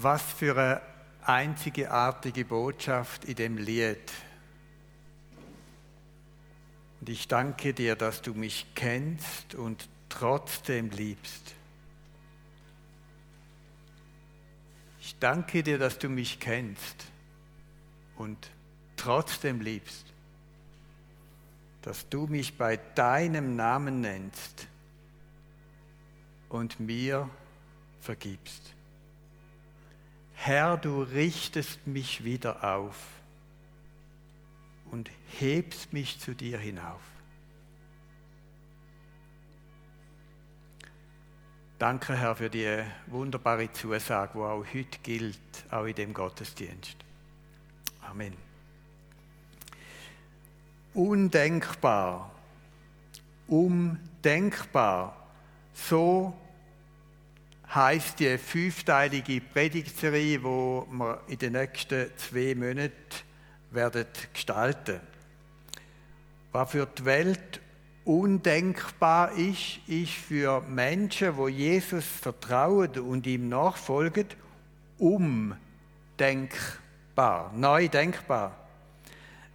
Was für eine einzigartige Botschaft in dem Lied. Und ich danke dir, dass du mich kennst und trotzdem liebst. Ich danke dir, dass du mich kennst und trotzdem liebst. Dass du mich bei deinem Namen nennst und mir vergibst. Herr, du richtest mich wieder auf und hebst mich zu dir hinauf. Danke, Herr, für die wunderbare Zusage, die auch heute gilt, auch in dem Gottesdienst. Amen. Undenkbar, umdenkbar, so heißt die fünfteilige Predigtserie, wo wir in den nächsten zwei Monaten werden gestalten. Was für die Welt undenkbar ist, ist für Menschen, wo Jesus vertrauen und ihm nachfolgen, umdenkbar, neu denkbar.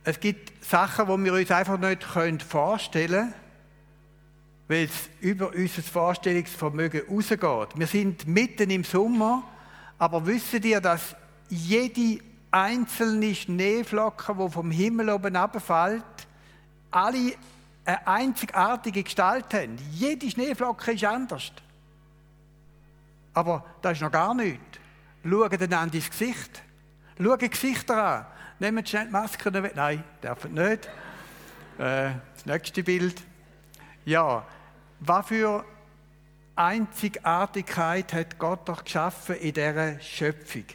Es gibt Sachen, wo wir uns einfach nicht vorstellen können, weil es über unser Vorstellungsvermögen rausgeht. Wir sind mitten im Sommer, aber wissen ihr, dass jede einzelne Schneeflocke, die vom Himmel oben abfällt, alle eine einzigartige Gestalt haben. Jede Schneeflocke ist anders. Aber das ist noch gar nichts. Schauen einander ins Gesicht. Schauen Gesichter an. Nehmen schnell die Masken weg. Nein, dürfen nicht. Äh, das nächste Bild. Ja, was für Einzigartigkeit hat Gott doch geschaffen in dieser Schöpfung?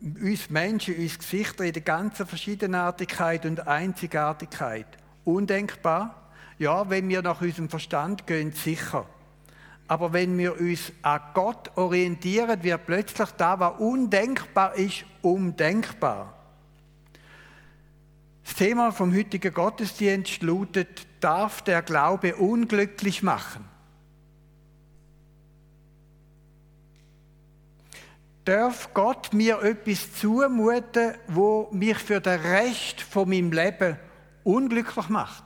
Uns Menschen, uns Gesichter in der ganzen Verschiedenartigkeit und Einzigartigkeit. Undenkbar? Ja, wenn wir nach unserem Verstand gehen, sicher. Aber wenn wir uns an Gott orientieren, wird plötzlich da, was undenkbar ist, undenkbar. Das Thema vom heutigen Gottesdienst lautet, darf der Glaube unglücklich machen? Darf Gott mir etwas zumuten, wo mich für den Rest von meinem Leben unglücklich macht?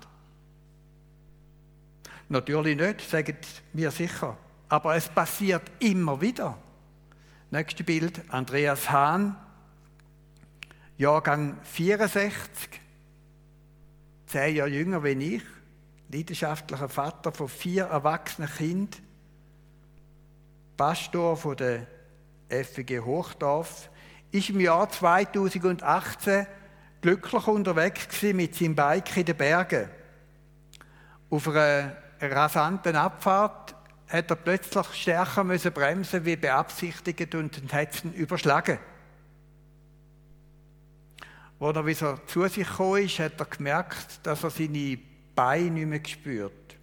Natürlich nicht, sagen mir sicher. Aber es passiert immer wieder. Nächstes Bild, Andreas Hahn, Jahrgang 64 zehn Jahre jünger wie ich, leidenschaftlicher Vater von vier erwachsenen Kindern, Pastor von der FG Hochdorf, ist im Jahr 2018 glücklich unterwegs mit seinem Bike in den Bergen. Auf einer rasanten Abfahrt hat er plötzlich stärker müssen bremsen wie beabsichtigt und hat ihn überschlagen. Als er wieder zu sich gekommen ist, hat er gemerkt, dass er seine Beine nicht mehr spürt.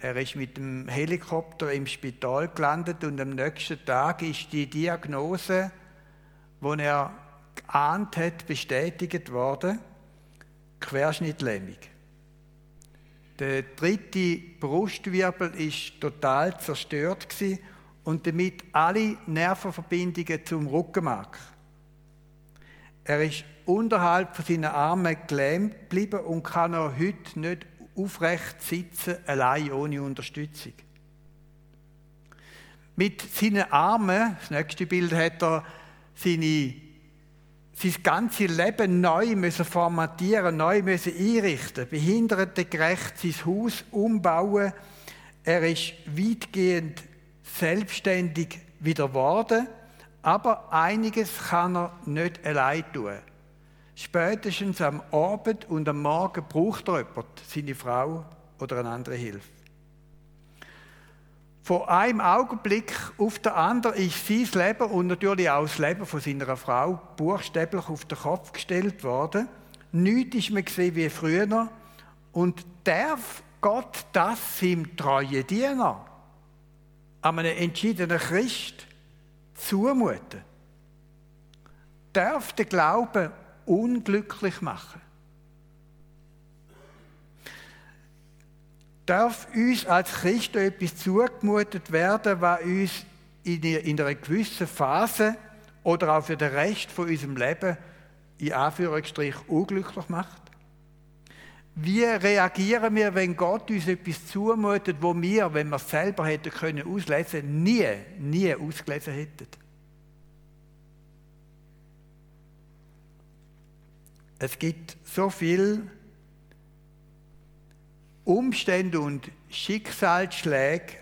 Er ist mit dem Helikopter im Spital gelandet und am nächsten Tag ist die Diagnose, die er geahnt hat, bestätigt worden. Querschnittlähmung. Der dritte Brustwirbel ist total zerstört und damit alle Nervenverbindungen zum Rückenmark. Er ist unterhalb von seinen Armen gelähmt geblieben und kann auch heute nicht aufrecht sitzen, allein ohne Unterstützung. Mit seinen Armen, das nächste Bild hat er seine, sein ganzes Leben neu müssen formatieren, neu müssen einrichten, behindertengerecht sein Haus umbauen. Er ist weitgehend selbstständig wieder geworden aber einiges kann er nicht allein tun. Spätestens am Abend und am Morgen braucht er jemand, seine Frau oder eine andere Hilfe. Von einem Augenblick auf den anderen ist sein Leben und natürlich auch das Leben von seiner Frau buchstäblich auf den Kopf gestellt worden. Nichts ist mehr gesehen wie früher. Und darf Gott das seinem treuen Diener, einem entschiedenen Christ, zumuten, darf den Glauben unglücklich machen. Darf uns als Christen etwas zugemutet werden, was uns in einer gewissen Phase oder auch für den Rest von unserem Leben in Anführungsstrich unglücklich macht? Wie reagieren wir, wenn Gott uns etwas zumutet, wo wir, wenn wir es selber hätten können auslesen, nie, nie ausgelesen hätten? Es gibt so viel Umstände und Schicksalsschläge,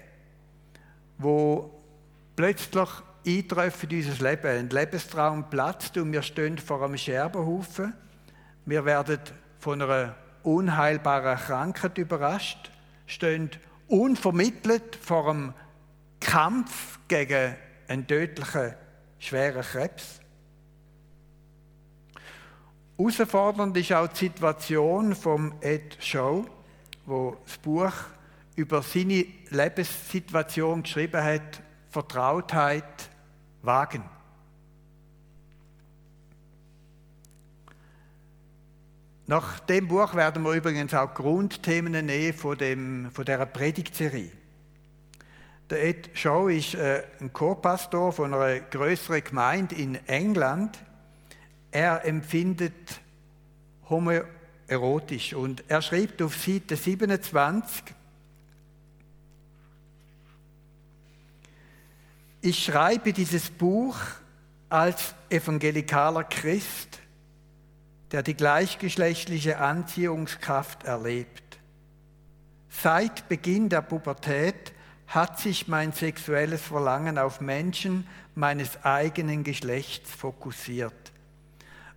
wo plötzlich eintreffen in unser Leben. Ein Lebenstraum platzt und wir stehen vor einem Scherbenhaufen. Wir werden von einer unheilbaren Krankheit überrascht, stehen unvermittelt vor einem Kampf gegen einen tödlichen, schweren Krebs. Herausfordernd ist auch die Situation von Ed Shaw, wo das Buch über seine Lebenssituation geschrieben hat, Vertrautheit wagen. Nach dem Buch werden wir übrigens auch Grundthemen nehmen von, dem, von dieser Predigtserie. Der Ed Shaw ist äh, ein Co-Pastor von einer größeren Gemeinde in England. Er empfindet homoerotisch und er schreibt auf Seite 27, ich schreibe dieses Buch als evangelikaler Christ, der die gleichgeschlechtliche Anziehungskraft erlebt. Seit Beginn der Pubertät hat sich mein sexuelles Verlangen auf Menschen meines eigenen Geschlechts fokussiert.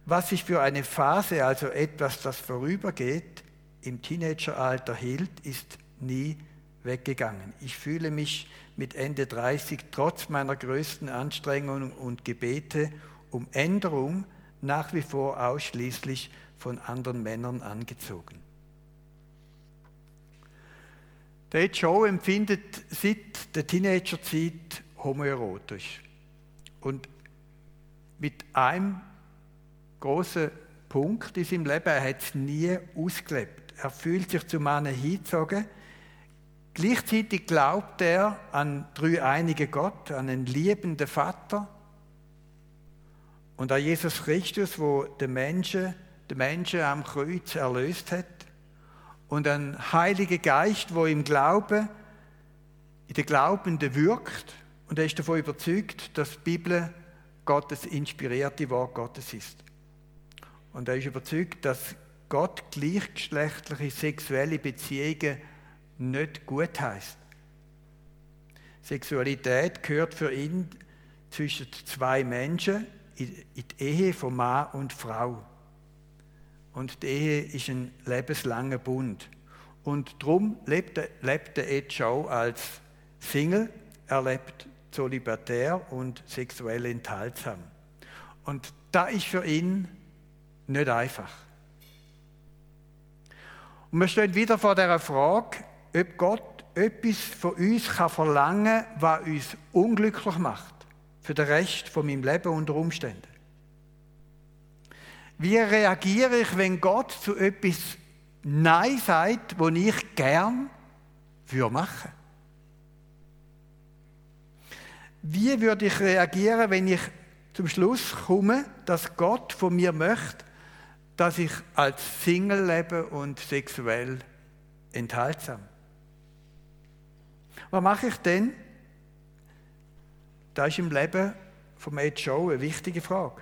Was sich für eine Phase, also etwas, das vorübergeht, im Teenageralter hielt, ist nie weggegangen. Ich fühle mich mit Ende 30 trotz meiner größten Anstrengungen und Gebete um Änderung nach wie vor ausschließlich von anderen Männern angezogen. Der Joe empfindet seit der Teenagerzeit homoerotisch. Und mit einem großen Punkt in seinem Leben, er hat es nie ausgelebt. Er fühlt sich zu Männern hingezogen. Gleichzeitig glaubt er an drei einige Gott, an einen liebenden Vater, und an Jesus Christus, wo den Menschen, den Menschen am Kreuz erlöst hat. Und ein Heiliger Geist, wo im Glauben, in den Glaubenden wirkt. Und er ist davon überzeugt, dass die Bibel Gottes inspirierte Wort Gottes ist. Und er ist überzeugt, dass Gott gleichgeschlechtliche sexuelle Beziehungen nicht gut heißt. Sexualität gehört für ihn zwischen zwei Menschen in die Ehe von Mann und Frau. Und die Ehe ist ein lebenslanger Bund. Und darum lebt, lebt der Ed Shaw als Single, er lebt solibatär und sexuell enthaltsam. Und da ist für ihn nicht einfach. Und wir stehen wieder vor der Frage, ob Gott etwas von uns kann verlangen kann, was uns unglücklich macht für den Rest von meinem Leben unter Umständen? Wie reagiere ich, wenn Gott zu etwas Nein sagt, wo ich gern würde machen? Wie würde ich reagieren, wenn ich zum Schluss komme, dass Gott von mir möchte, dass ich als Single lebe und sexuell enthaltsam? Was mache ich denn? Das ist im Leben von Ed Show eine wichtige Frage.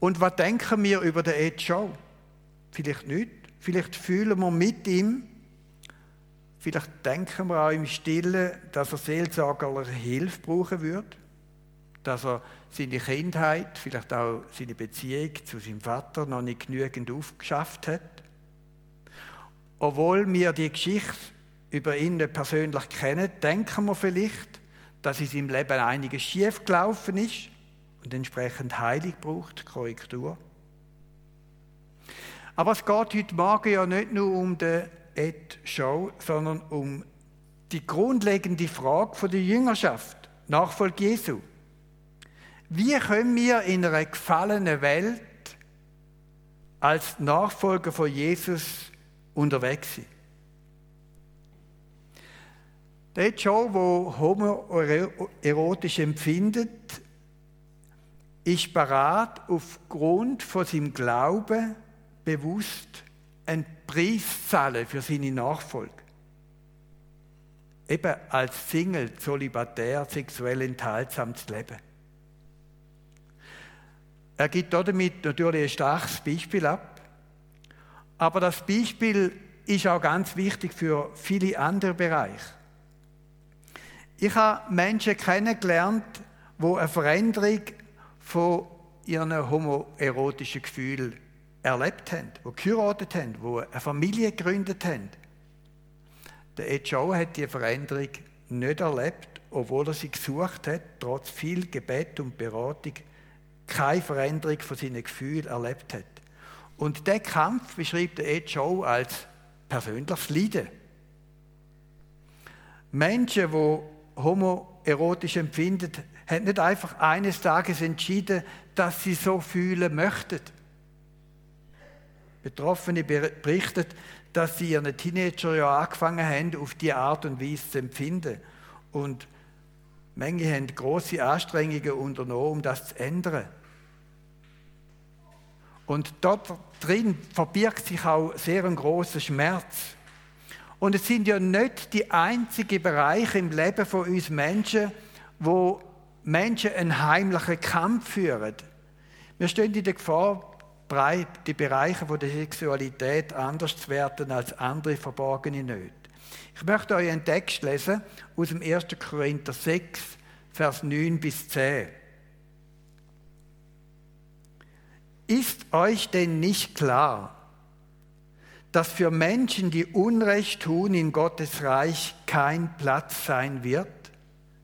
Und was denken wir über den Ed Show? Vielleicht nicht. Vielleicht fühlen wir mit ihm. Vielleicht denken wir auch im Stillen, dass er seelsorgerliche Hilfe brauchen wird. Dass er seine Kindheit, vielleicht auch seine Beziehung zu seinem Vater noch nicht genügend aufgeschafft hat. Obwohl wir die Geschichte über ihn nicht persönlich kennen, denken wir vielleicht, dass in seinem Leben einiges schief gelaufen ist und entsprechend Heilung braucht, Korrektur. Aber es geht heute Morgen ja nicht nur um den Ed Show, sondern um die grundlegende Frage der Jüngerschaft, Nachfolge Jesu. Wie können wir in einer gefallenen Welt als Nachfolger von Jesus unterwegs sein? Der Joe, der homoerotisch empfindet, ist bereit, aufgrund von seinem Glauben bewusst einen Preis zu zahlen für seine Nachfolge. Eben als Single, zolibatär, sexuell enthaltsam zu leben. Er gibt damit natürlich ein starkes Beispiel ab. Aber das Beispiel ist auch ganz wichtig für viele andere Bereiche. Ich habe Menschen kennengelernt, wo eine Veränderung von ihren homoerotischen Gefühlen erlebt haben, die geheiratet haben, die eine Familie gegründet haben. Der Ed Joe hat diese Veränderung nicht erlebt, obwohl er sie gesucht hat, trotz viel Gebet und Beratung keine Veränderung von seinen Gefühlen erlebt hat. Und der Kampf beschreibt der Ed Joe als persönliches Leiden. Menschen, die homoerotisch empfinden, haben nicht einfach eines Tages entschieden, dass sie so fühlen möchten. Betroffene berichten, dass sie ihren Teenager ja angefangen haben, auf diese Art und Weise zu empfinden. Und manche haben große Anstrengungen unternommen, um das zu ändern. Und dort drin verbirgt sich auch sehr ein großer Schmerz. Und es sind ja nicht die einzigen Bereiche im Leben von uns Menschen, wo Menschen einen heimlichen Kampf führen. Wir stehen in der Gefahr, die Bereiche der Sexualität anders zu werten als andere verborgene Nöte. Ich möchte euch einen Text lesen aus dem 1. Korinther 6, Vers 9 bis 10. Ist euch denn nicht klar, dass für Menschen, die Unrecht tun, in Gottes Reich kein Platz sein wird?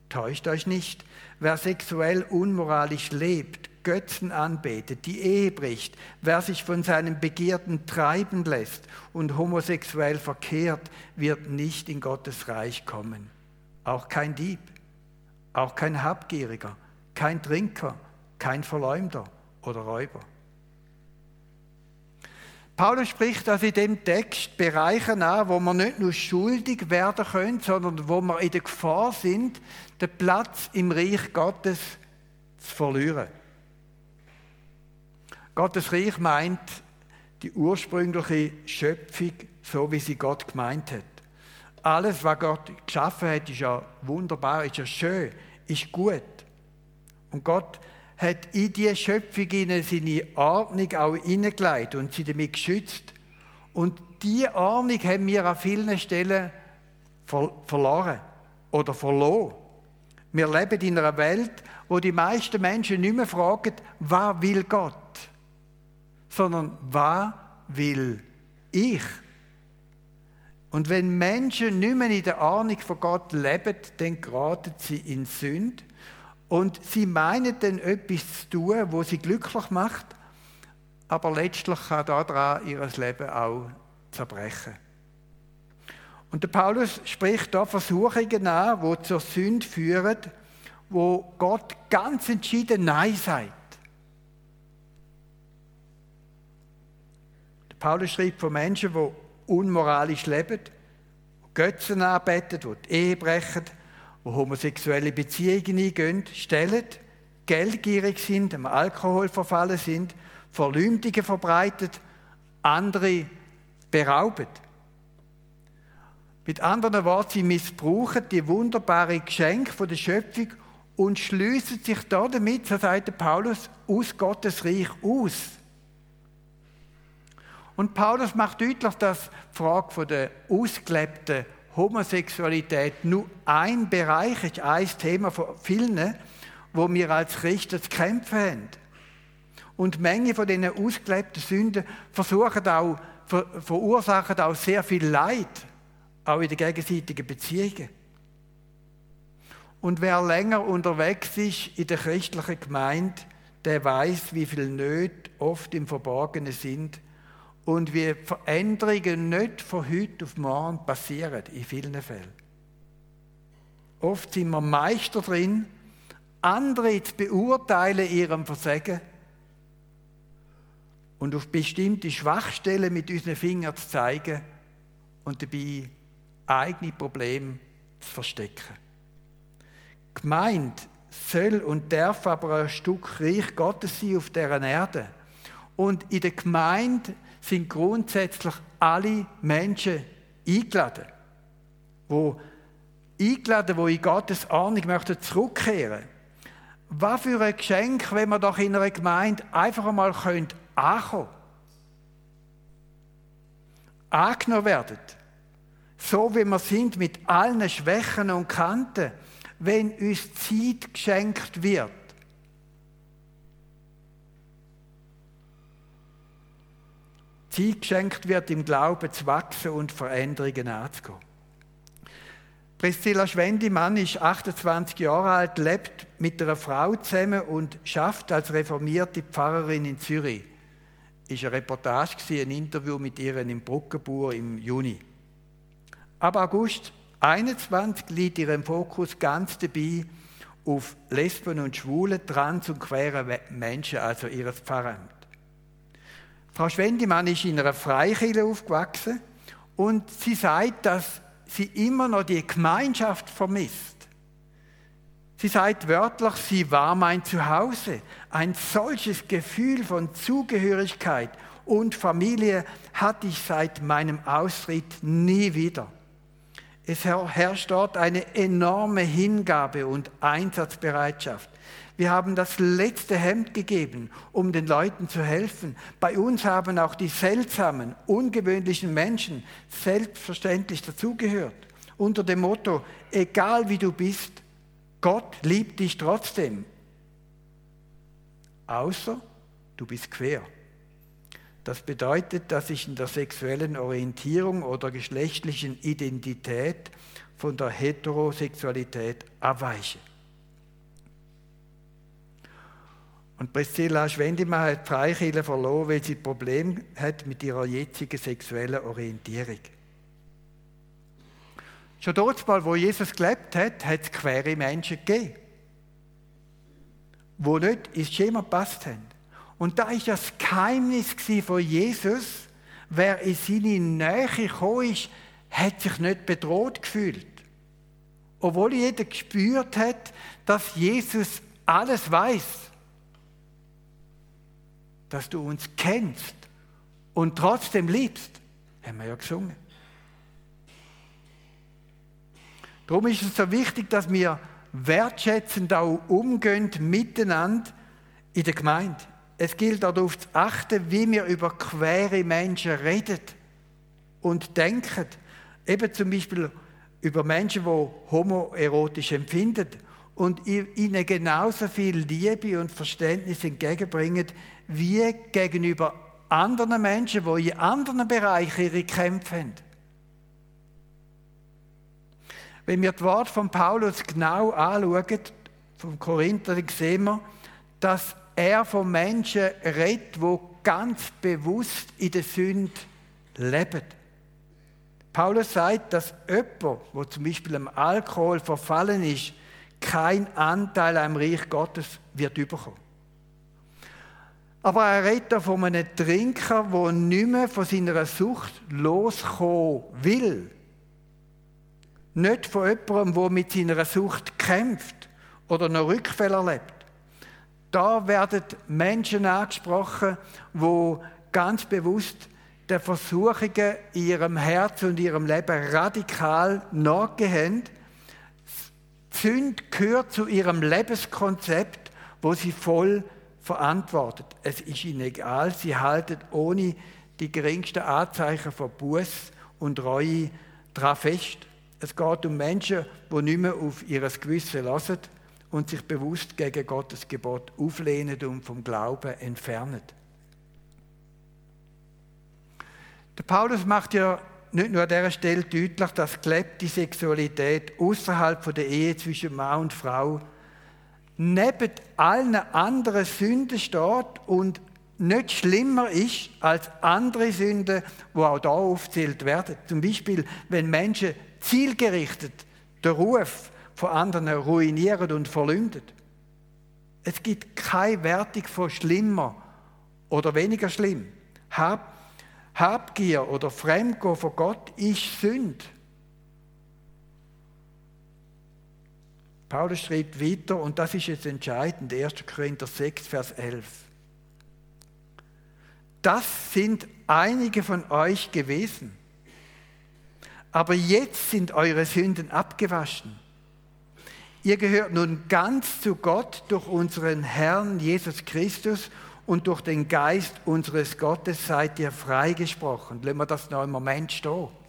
Täuscht euch nicht, wer sexuell unmoralisch lebt, Götzen anbetet, die Ehe bricht, wer sich von seinen Begierden treiben lässt und homosexuell verkehrt, wird nicht in Gottes Reich kommen. Auch kein Dieb, auch kein Habgieriger, kein Trinker, kein Verleumder oder Räuber. Paulus spricht also in dem Text Bereiche an, wo man nicht nur schuldig werden können, sondern wo wir in der Gefahr sind, den Platz im Reich Gottes zu verlieren. Gottes Reich meint die ursprüngliche Schöpfung, so wie sie Gott gemeint hat. Alles, was Gott geschaffen hat, ist ja wunderbar, ist ja schön, ist gut. Und Gott hat in diese Schöpfung seine Ordnung auch hineingelegt und sie damit geschützt. Und diese Ordnung haben wir an vielen Stellen verloren oder verloren. Wir leben in einer Welt, wo die meisten Menschen nicht mehr fragen, was will Gott, sondern was will ich? Und wenn Menschen nicht mehr in der Ahnung von Gott leben, dann geraten sie in Sünde und sie meinen dann etwas zu tun, wo sie glücklich macht, aber letztlich kann daran ihr Leben auch zerbrechen. Und der Paulus spricht da Versuchungen an, die zur Sünde führen, wo Gott ganz entschieden Nein sagt. Der Paulus schreibt von Menschen, die unmoralisch leben, Götzen anbeten, die die Ehe brechen, die homosexuelle Beziehungen eingehen, stellen, geldgierig sind, am Alkohol verfallen sind, Verleumdungen verbreitet, andere berauben. Mit anderen Worten, sie missbrauchen die wunderbare Geschenk der Schöpfung und schließen sich damit, so sagt Paulus, aus Gottes Reich aus. Und Paulus macht deutlich, dass die Frage der ausgelebten Homosexualität nur ein Bereich ist, ein Thema von vielen, wo wir als Christen zu kämpfen haben. Und Menge von diesen ausgelebten Sünden versuchen auch, ver verursachen auch sehr viel Leid, auch in den gegenseitigen Beziehungen. Und wer länger unterwegs ist in der christlichen Gemeinde, der weiß, wie viel Nöte oft im Verborgenen sind und wie Veränderungen nicht von heute auf morgen passieren, in vielen Fällen. Oft sind wir Meister drin, andere zu beurteilen, ihrem Versagen und auf bestimmte Schwachstellen mit unseren Fingern zu zeigen und dabei eigene Probleme zu verstecken. Gemeint soll und darf aber ein Stück Reich Gottes sein auf dieser Erde. Und in der Gemeinde sind grundsätzlich alle Menschen eingeladen, wo eingeladen, wo in Gottes Ordnung möchten zurückkehren. Was für ein Geschenk, wenn man doch in einer Gemeinde einfach einmal ankommen könnte. Angenommen werden. So wie wir sind, mit allen Schwächen und Kanten, wenn uns Zeit geschenkt wird. Zeit geschenkt wird, im Glauben zu wachsen und Veränderungen anzugehen. Priscilla Schwendimann ist 28 Jahre alt, lebt mit einer Frau zusammen und schafft als reformierte Pfarrerin in Zürich. Ist eine Reportage, ein Interview mit ihr im Bruckenbauer im Juni. Ab August 21 liegt ihrem Fokus ganz dabei auf Lesben und Schwule, Trans- und queere Menschen, also ihr Pfarramt. Frau Schwendimann ist in einer Freikirche aufgewachsen und sie sagt, dass sie immer noch die Gemeinschaft vermisst. Sie sagt wörtlich, sie war mein Zuhause. Ein solches Gefühl von Zugehörigkeit und Familie hatte ich seit meinem Austritt nie wieder. Es herrscht dort eine enorme Hingabe und Einsatzbereitschaft. Wir haben das letzte Hemd gegeben, um den Leuten zu helfen. Bei uns haben auch die seltsamen, ungewöhnlichen Menschen selbstverständlich dazugehört. Unter dem Motto, egal wie du bist, Gott liebt dich trotzdem. Außer du bist quer. Das bedeutet, dass ich in der sexuellen Orientierung oder geschlechtlichen Identität von der Heterosexualität abweiche. Und Priscilla Schwendimann hat Freikirche verloren, weil sie Probleme hat mit ihrer jetzigen sexuellen Orientierung. Schon dort wo Jesus gelebt hat, hat es quere Menschen gegeben, die nicht ins Schema gepasst haben. Und da ist das Geheimnis von Jesus, wer in seine Nähe gekommen ist, hat sich nicht bedroht gefühlt. Obwohl jeder gespürt hat, dass Jesus alles weiß dass du uns kennst und trotzdem liebst. Haben wir ja gesungen. Darum ist es so wichtig, dass wir wertschätzend auch umgehen miteinander in der Gemeinde. Es gilt darauf zu achten, wie wir über quere Menschen reden und denken. Eben zum Beispiel über Menschen, die homoerotisch empfinden und ihnen genauso viel Liebe und Verständnis entgegenbringen, wie gegenüber anderen Menschen, die in anderen Bereichen ihre Kämpfe haben. Wenn wir das Wort von Paulus genau anschauen, vom Korinther, dann sehen wir, dass er von Menschen redet, die ganz bewusst in der Sünde leben. Paulus sagt, dass jemand, der zum Beispiel am Alkohol verfallen ist, keinen Anteil am Reich Gottes wird bekommen. Aber er redet von einem Trinker, der nicht mehr von seiner Sucht loskommen will. Nicht von jemandem, der mit seiner Sucht kämpft oder noch Rückfälle erlebt. Da werden Menschen angesprochen, die ganz bewusst den Versuchungen in ihrem Herz und ihrem Leben radikal nachgehen. Zünd gehört zu ihrem Lebenskonzept, wo sie voll verantwortet. Es ist ihnen egal, sie halten ohne die geringsten Anzeichen von Buß und Reue daran fest. Es geht um Menschen, die nicht mehr auf ihr Gewissen lassen und sich bewusst gegen Gottes Gebot auflehnen und vom Glauben entfernen. Der Paulus macht ja nicht nur an dieser Stelle deutlich, dass gelebte Sexualität außerhalb der Ehe zwischen Mann und Frau neben allen anderen Sünden steht und nicht schlimmer ist als andere Sünden, die auch da aufzählt werden. Zum Beispiel, wenn Menschen zielgerichtet den Ruf von anderen ruinieren und verleumden. Es gibt keine Wertung von schlimmer oder weniger schlimm. Hab, Habgier oder Fremdgehen von Gott ist Sünde. Paulus schreibt weiter, und das ist jetzt entscheidend, 1. Korinther 6, Vers 11. Das sind einige von euch gewesen. Aber jetzt sind eure Sünden abgewaschen. Ihr gehört nun ganz zu Gott durch unseren Herrn Jesus Christus und durch den Geist unseres Gottes seid ihr freigesprochen. Lassen wir das noch einen Moment stehen.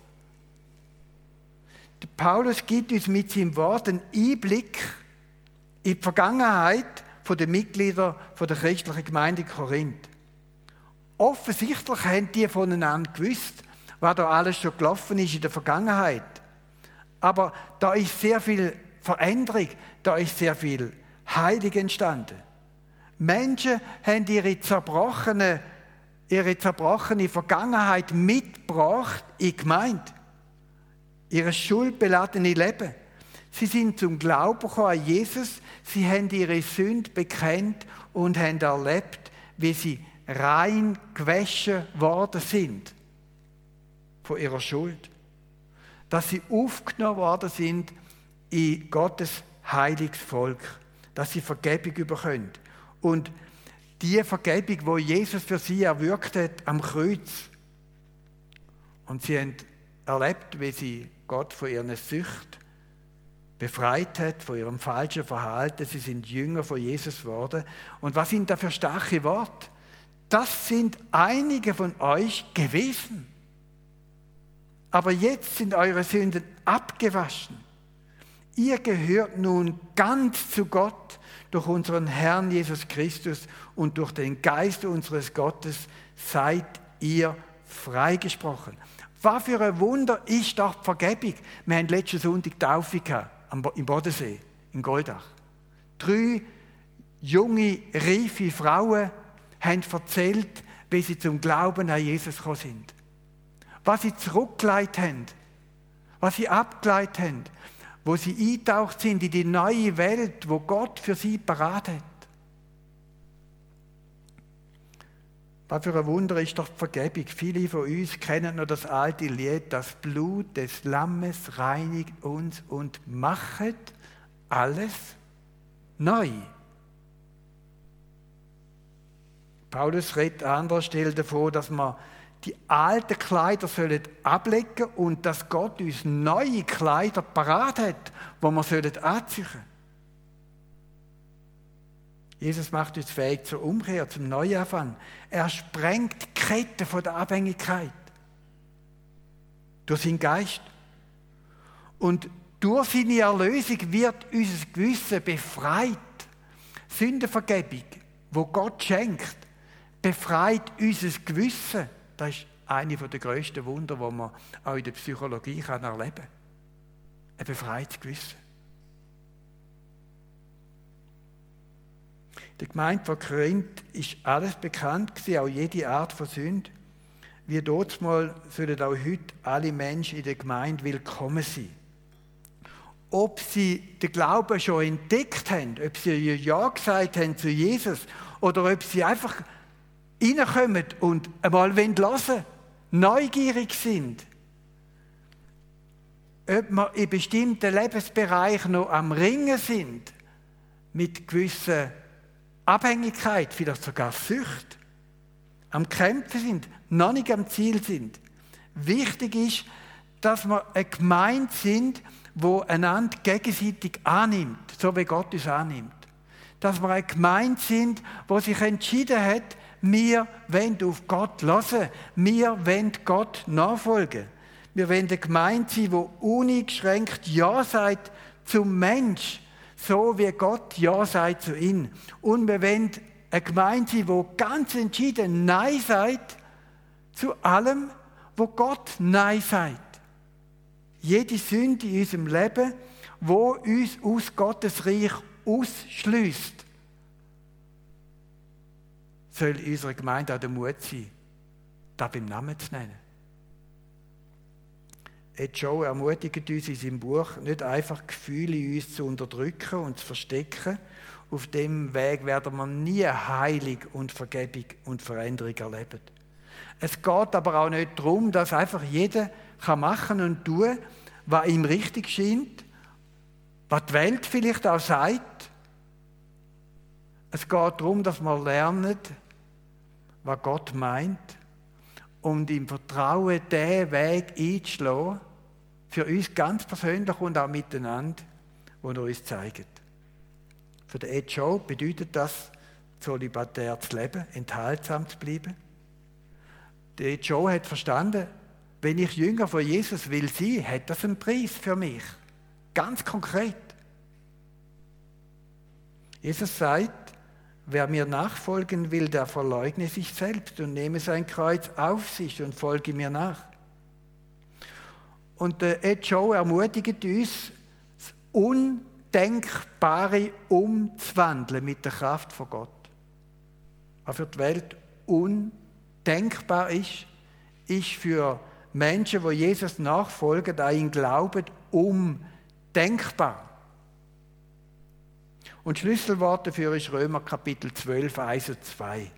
Paulus gibt uns mit seinem Wort einen Einblick in die Vergangenheit der Mitglieder der christlichen Gemeinde Korinth. Offensichtlich haben die voneinander gewusst, was da alles schon gelaufen ist in der Vergangenheit. Aber da ist sehr viel Veränderung, da ist sehr viel Heilig entstanden. Menschen haben ihre zerbrochene, ihre zerbrochene Vergangenheit mitgebracht in die Gemeinde. Ihre schuldbeladene Leben. Sie sind zum Glauben gekommen an Jesus, sie haben ihre Sünde bekennt und haben erlebt, wie sie rein gewaschen worden sind von ihrer Schuld. Dass sie aufgenommen worden sind in Gottes heiliges Volk, dass sie Vergebung bekommen. Und die Vergebung, wo Jesus für sie erwirkt hat am Kreuz. Und sie haben erlebt, wie sie Gott von ihren Süchten befreit hat, von ihrem falschen Verhalten. Sie sind Jünger von Jesus geworden. Und was sind da für starke Worte? Das sind einige von euch gewesen. Aber jetzt sind eure Sünden abgewaschen. Ihr gehört nun ganz zu Gott durch unseren Herrn Jesus Christus und durch den Geist unseres Gottes seid ihr freigesprochen. Was für ein Wunder ist doch die Vergebung. Wir haben letzten Sonntag Taufe gehabt, im Bodensee, in Goldach. Drei junge, reife Frauen haben erzählt, wie sie zum Glauben an Jesus gekommen sind. Was sie zurückgeleitet haben, was sie abgeleitet haben, wo sie eintaucht sind in die neue Welt, wo Gott für sie parat hat. Was für ein Wunder ist doch Vergebung. Viele von uns kennen noch das alte Lied, das Blut des Lammes reinigt uns und macht alles neu. Paulus redet an anderer Stelle davon, dass man die alten Kleider sollen ablegen und dass Gott uns neue Kleider parat hat, wo wir sollen anziehen. Jesus macht uns fähig zur Umkehr, zum Neuanfang. Er sprengt die Kette von der Abhängigkeit durch seinen Geist. Und durch seine Erlösung wird unser Gewissen befreit. Sündenvergebung, wo Gott schenkt, befreit unser Gewissen das ist eine der grössten Wunder, die man auch in der Psychologie erleben kann. Ein befreites Gewissen. Der Gemeinde von Korinth ist alles bekannt gewesen, auch jede Art von Sünde. Wie dort mal sollen auch heute alle Menschen in der Gemeinde willkommen sein. Ob sie den Glauben schon entdeckt haben, ob sie Ja gesagt haben zu Jesus oder ob sie einfach reinkommen und einmal hören wollen, neugierig sind, ob wir in bestimmten Lebensbereichen noch am Ringen sind, mit gewissen Abhängigkeit, vielleicht sogar Sucht, am Kämpfen sind, noch nicht am Ziel sind. Wichtig ist, dass wir eine Gemeinde sind, wo einander gegenseitig annimmt, so wie Gott uns annimmt. Dass wir eine Gemeinde sind, wo sich entschieden hat, wir wollen auf Gott lassen. Wir wollen Gott nachfolgen. Wir wollen eine Gemeinde sein, die uneingeschränkt Ja sagt zum Mensch, so wie Gott Ja sagt zu ihm. Und wir wollen eine Gemeinde sein, die ganz entschieden Nein sagt zu allem, wo Gott Nein sagt. Jede Sünde in unserem Leben, wo uns aus Gottes Reich ausschließt soll unsere Gemeinde auch der Mut sein, das beim Namen zu nennen. Ed Joe ermutigt uns in seinem Buch, nicht einfach Gefühle in uns zu unterdrücken und zu verstecken. Auf dem Weg werden wir nie Heilung und Vergebung und Veränderung erleben. Es geht aber auch nicht darum, dass einfach jeder kann machen und tun, was ihm richtig scheint, was die Welt vielleicht auch sagt. Es geht darum, dass wir lernen, was Gott meint und im Vertrauen diesen Weg einzuschlagen, für uns ganz persönlich und auch miteinander, wo er uns zeigt. Für den Ed Show bedeutet das, zölibatär zu leben, enthaltsam zu bleiben. Der Ed Show hat verstanden, wenn ich Jünger von Jesus will sein, hat das einen Preis für mich. Ganz konkret. Jesus sagt, wer mir nachfolgen will, der verleugne sich selbst und nehme sein Kreuz auf sich und folge mir nach. Und der Ed Joe ermutigt uns, das Undenkbare umzuwandeln mit der Kraft von Gott. Was für die Welt undenkbar ist, ist für Menschen, die Jesus nachfolgen, die ihn glauben, undenkbar. Und Schlüsselwort dafür ist Römer Kapitel 12, 1 und 2.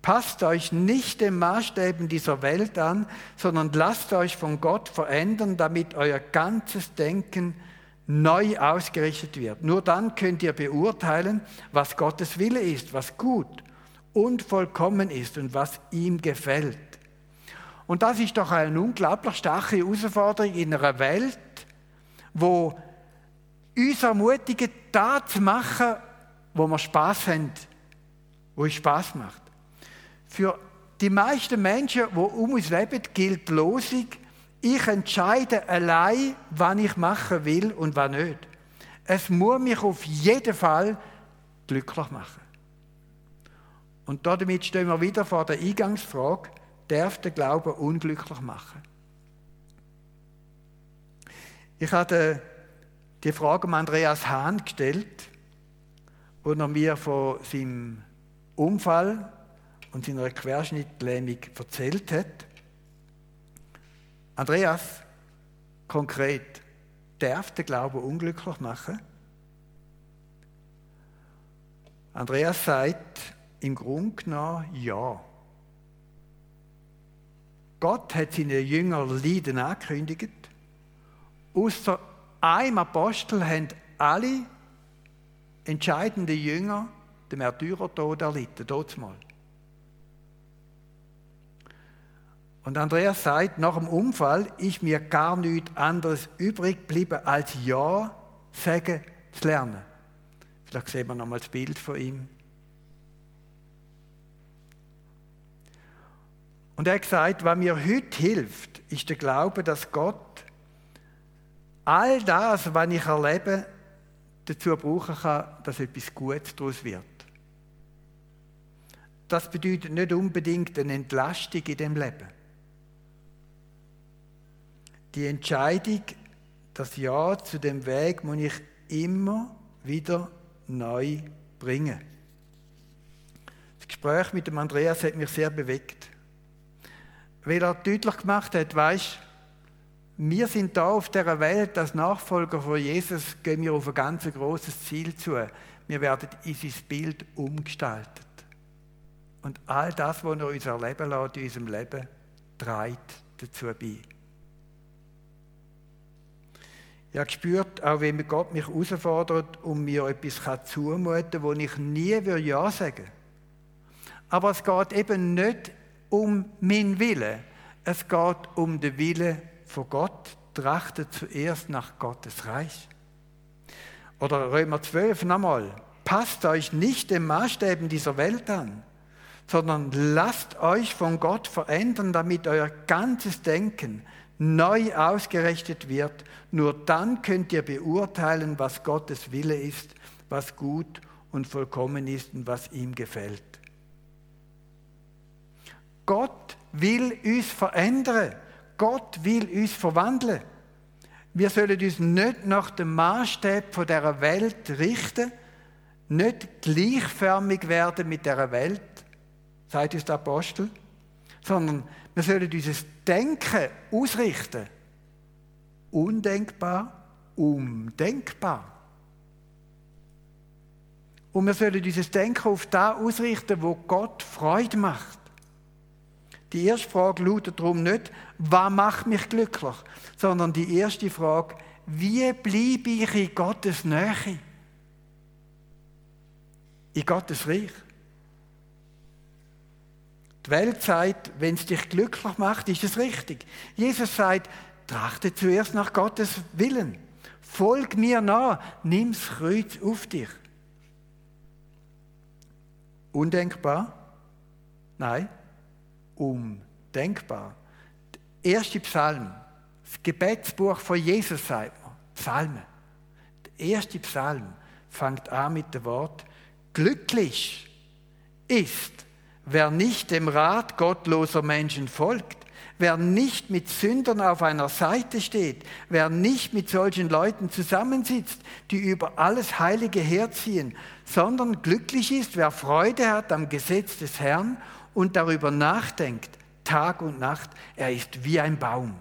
Passt euch nicht den Maßstäben dieser Welt an, sondern lasst euch von Gott verändern, damit euer ganzes Denken neu ausgerichtet wird. Nur dann könnt ihr beurteilen, was Gottes Wille ist, was gut und vollkommen ist und was ihm gefällt. Und das ist doch eine unglaublich starke Herausforderung in einer Welt, wo uns ermutigen, das zu machen, wo wir Spaß haben, wo es Spaß macht. Für die meisten Menschen, die um uns leben, gilt die Losung, ich entscheide allein, wann ich machen will und wann nicht. Es muss mich auf jeden Fall glücklich machen. Und damit stehen wir wieder vor der Eingangsfrage, darf der Glaube unglücklich machen? Ich hatte die Frage an Andreas Hahn gestellt, wo er mir von seinem Unfall und seiner Querschnittlähmung erzählt hat. Andreas, konkret, darf der Glaube unglücklich machen? Andreas sagt im Grunde genommen ja. Gott hat seine Jünger Leiden angekündigt. Außer einem Apostel haben alle entscheidenden Jünger den Märtyrertod erlitten, mal. Und Andreas sagt, nach dem Unfall ist mir gar nichts anderes übrig geblieben, als Ja sagen zu lernen. Vielleicht sehen wir nochmal das Bild von ihm. Und er hat gesagt, was mir heute hilft, ist der Glaube, dass Gott all das, was ich erlebe, dazu brauchen kann, dass etwas Gutes daraus wird. Das bedeutet nicht unbedingt eine Entlastung in dem Leben. Die Entscheidung, das Ja zu dem Weg, muss ich immer wieder neu bringen. Das Gespräch mit dem Andreas hat mich sehr bewegt. Weil er deutlich gemacht hat, weißt wir sind da auf der Welt als Nachfolger von Jesus, gehen wir auf ein ganz großes Ziel zu. Wir werden in sein Bild umgestaltet. Und all das, was er uns erleben lässt in unserem Leben, trägt dazu bei. Ich habe gespürt, auch wenn Gott mich herausfordert und mir etwas zumuten kann, wo ich nie Ja sagen würde. Aber es geht eben nicht um meinen Willen. Es geht um den Willen von Gott. Trachtet zuerst nach Gottes Reich. Oder Römer 12 nochmal. Passt euch nicht den Maßstäben dieser Welt an, sondern lasst euch von Gott verändern, damit euer ganzes Denken neu ausgerichtet wird. Nur dann könnt ihr beurteilen, was Gottes Wille ist, was gut und vollkommen ist und was ihm gefällt. Gott will uns verändern. Gott will uns verwandeln. Wir sollen uns nicht nach dem Maßstab von der Welt richten, nicht gleichförmig werden mit der Welt, sagt uns der Apostel, sondern wir sollen unser Denken ausrichten. Undenkbar, umdenkbar. Und wir sollen unser Denken auf das ausrichten, wo Gott Freude macht. Die erste Frage lautet darum nicht, was macht mich glücklich, sondern die erste Frage, wie bleibe ich in Gottes Nähe? In Gottes Reich. Die Welt sagt, wenn es dich glücklich macht, ist es richtig. Jesus sagt, trachte zuerst nach Gottes Willen. Folg mir nach, nimm das Kreuz auf dich. Undenkbar? Nein, undenkbar. Der erste Psalm, das Gebetsbuch von Jesus sagt man, Psalmen. Der erste Psalm fängt an mit dem Wort, glücklich ist, wer nicht dem Rat gottloser Menschen folgt, wer nicht mit Sündern auf einer Seite steht, wer nicht mit solchen Leuten zusammensitzt, die über alles Heilige herziehen, sondern glücklich ist, wer Freude hat am Gesetz des Herrn und darüber nachdenkt, Tag und Nacht, er ist wie ein Baum,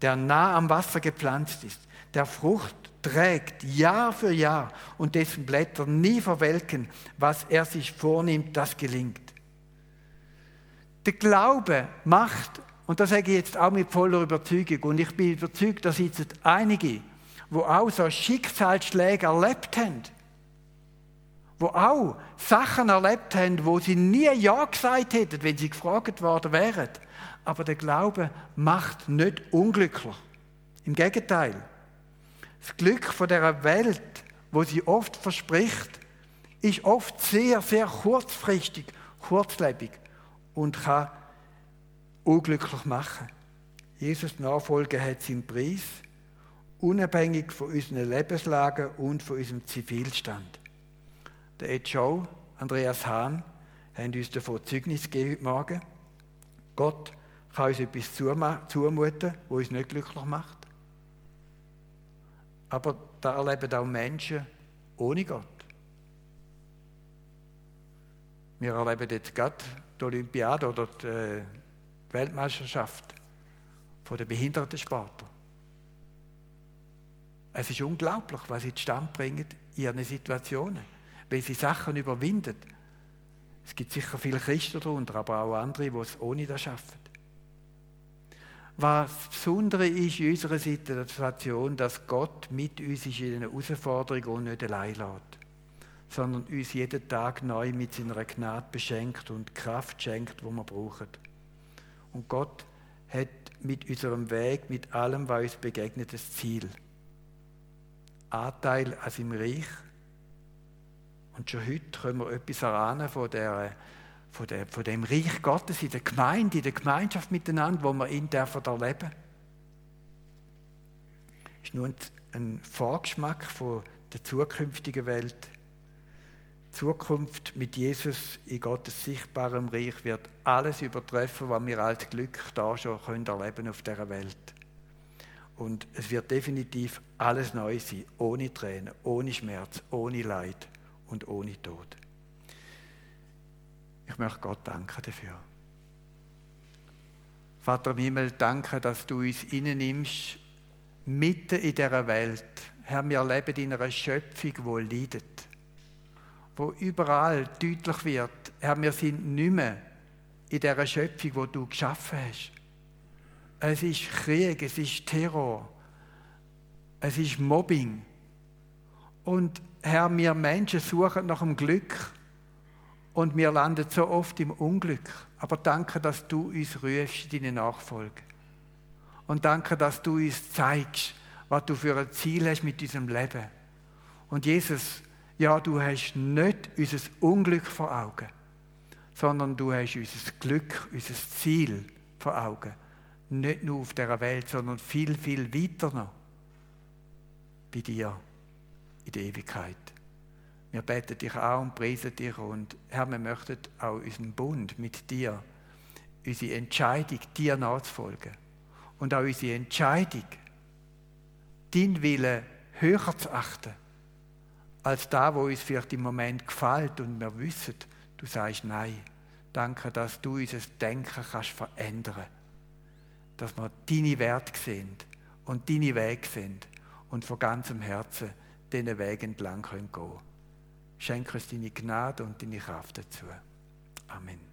der nah am Wasser gepflanzt ist, der Frucht trägt Jahr für Jahr und dessen Blätter nie verwelken, was er sich vornimmt, das gelingt. Der Glaube macht, und das sage ich jetzt auch mit voller Überzeugung, und ich bin überzeugt, da sitzen einige, wo auch so Schicksalsschläge erlebt haben, wo auch Sachen erlebt haben, wo sie nie Ja gesagt hätten, wenn sie gefragt worden wären. Aber der Glaube macht nicht unglücklich. Im Gegenteil. Das Glück von der Welt, wo sie oft verspricht, ist oft sehr, sehr kurzfristig, kurzlebig und kann unglücklich machen. Jesus Nachfolge hat seinen Preis, unabhängig von unseren Lebenslagen und von unserem Zivilstand. Der Ed Show, Andreas Hahn, haben uns davon Zeugnis gegeben heute Morgen. Gott kann uns etwas zumuten, was uns nicht glücklich macht. Aber da erleben auch Menschen ohne Gott. Wir erleben jetzt gerade die Olympiade oder äh, die Weltmeisterschaft von den Behindertensportlern. Es ist unglaublich, was sie zustande bringen in ihren Situationen, sie Sachen überwinden. Es gibt sicher viele Christen darunter, aber auch andere, die es ohne das schaffen. Was Besondere ist in unserer Situation, dass Gott mit uns ist in einer Herausforderung und nicht allein lässt sondern uns jeden Tag neu mit seiner Gnade beschenkt und Kraft schenkt, wo wir brauchen. Und Gott hat mit unserem Weg, mit allem, was uns begegnet, das Ziel. Anteil an seinem Reich. Und schon heute können wir etwas erahnen von, der, von, der, von dem Reich Gottes in der Gemeinde, in der Gemeinschaft miteinander, wo wir ihn dürfen erleben. Das ist nur ein Vorgeschmack von der zukünftigen Welt. Zukunft mit Jesus in Gottes sichtbarem Reich wird alles übertreffen, was wir als Glück da schon können erleben auf dieser Welt. Und es wird definitiv alles neu sein, ohne Tränen, ohne Schmerz, ohne Leid und ohne Tod. Ich möchte Gott danken dafür. Vater im Himmel, danke, dass du uns innen nimmst, mitten in dieser Welt. Herr, wir leben in einer Schöpfung, die leidet wo überall deutlich wird, Herr, wir sind nicht mehr in dieser Schöpfung, wo du geschaffen hast. Es ist Krieg, es ist Terror, es ist Mobbing. Und Herr, wir Menschen suchen nach dem Glück und wir landen so oft im Unglück. Aber danke, dass du uns in deine Nachfolge. Und danke, dass du uns zeigst, was du für ein Ziel hast mit diesem Leben. Und Jesus, ja, du hast nicht unser Unglück vor Augen, sondern du hast unser Glück, unser Ziel vor Augen. Nicht nur auf dieser Welt, sondern viel, viel weiter noch. Bei dir in der Ewigkeit. Wir beten dich an und preisen dich und Herr, wir möchten auch unseren Bund mit dir, unsere Entscheidung, dir nachzufolgen und auch unsere Entscheidung, dein Wille höher zu achten als da, wo uns vielleicht im Moment gefällt und wir wissen, du sagst nein. Danke, dass du unser Denken kannst verändern. Dass wir deine Werte sehen und deine Wege sind und von ganzem Herzen diesen Weg entlang gehen können. Schenke uns deine Gnade und deine Kraft dazu. Amen.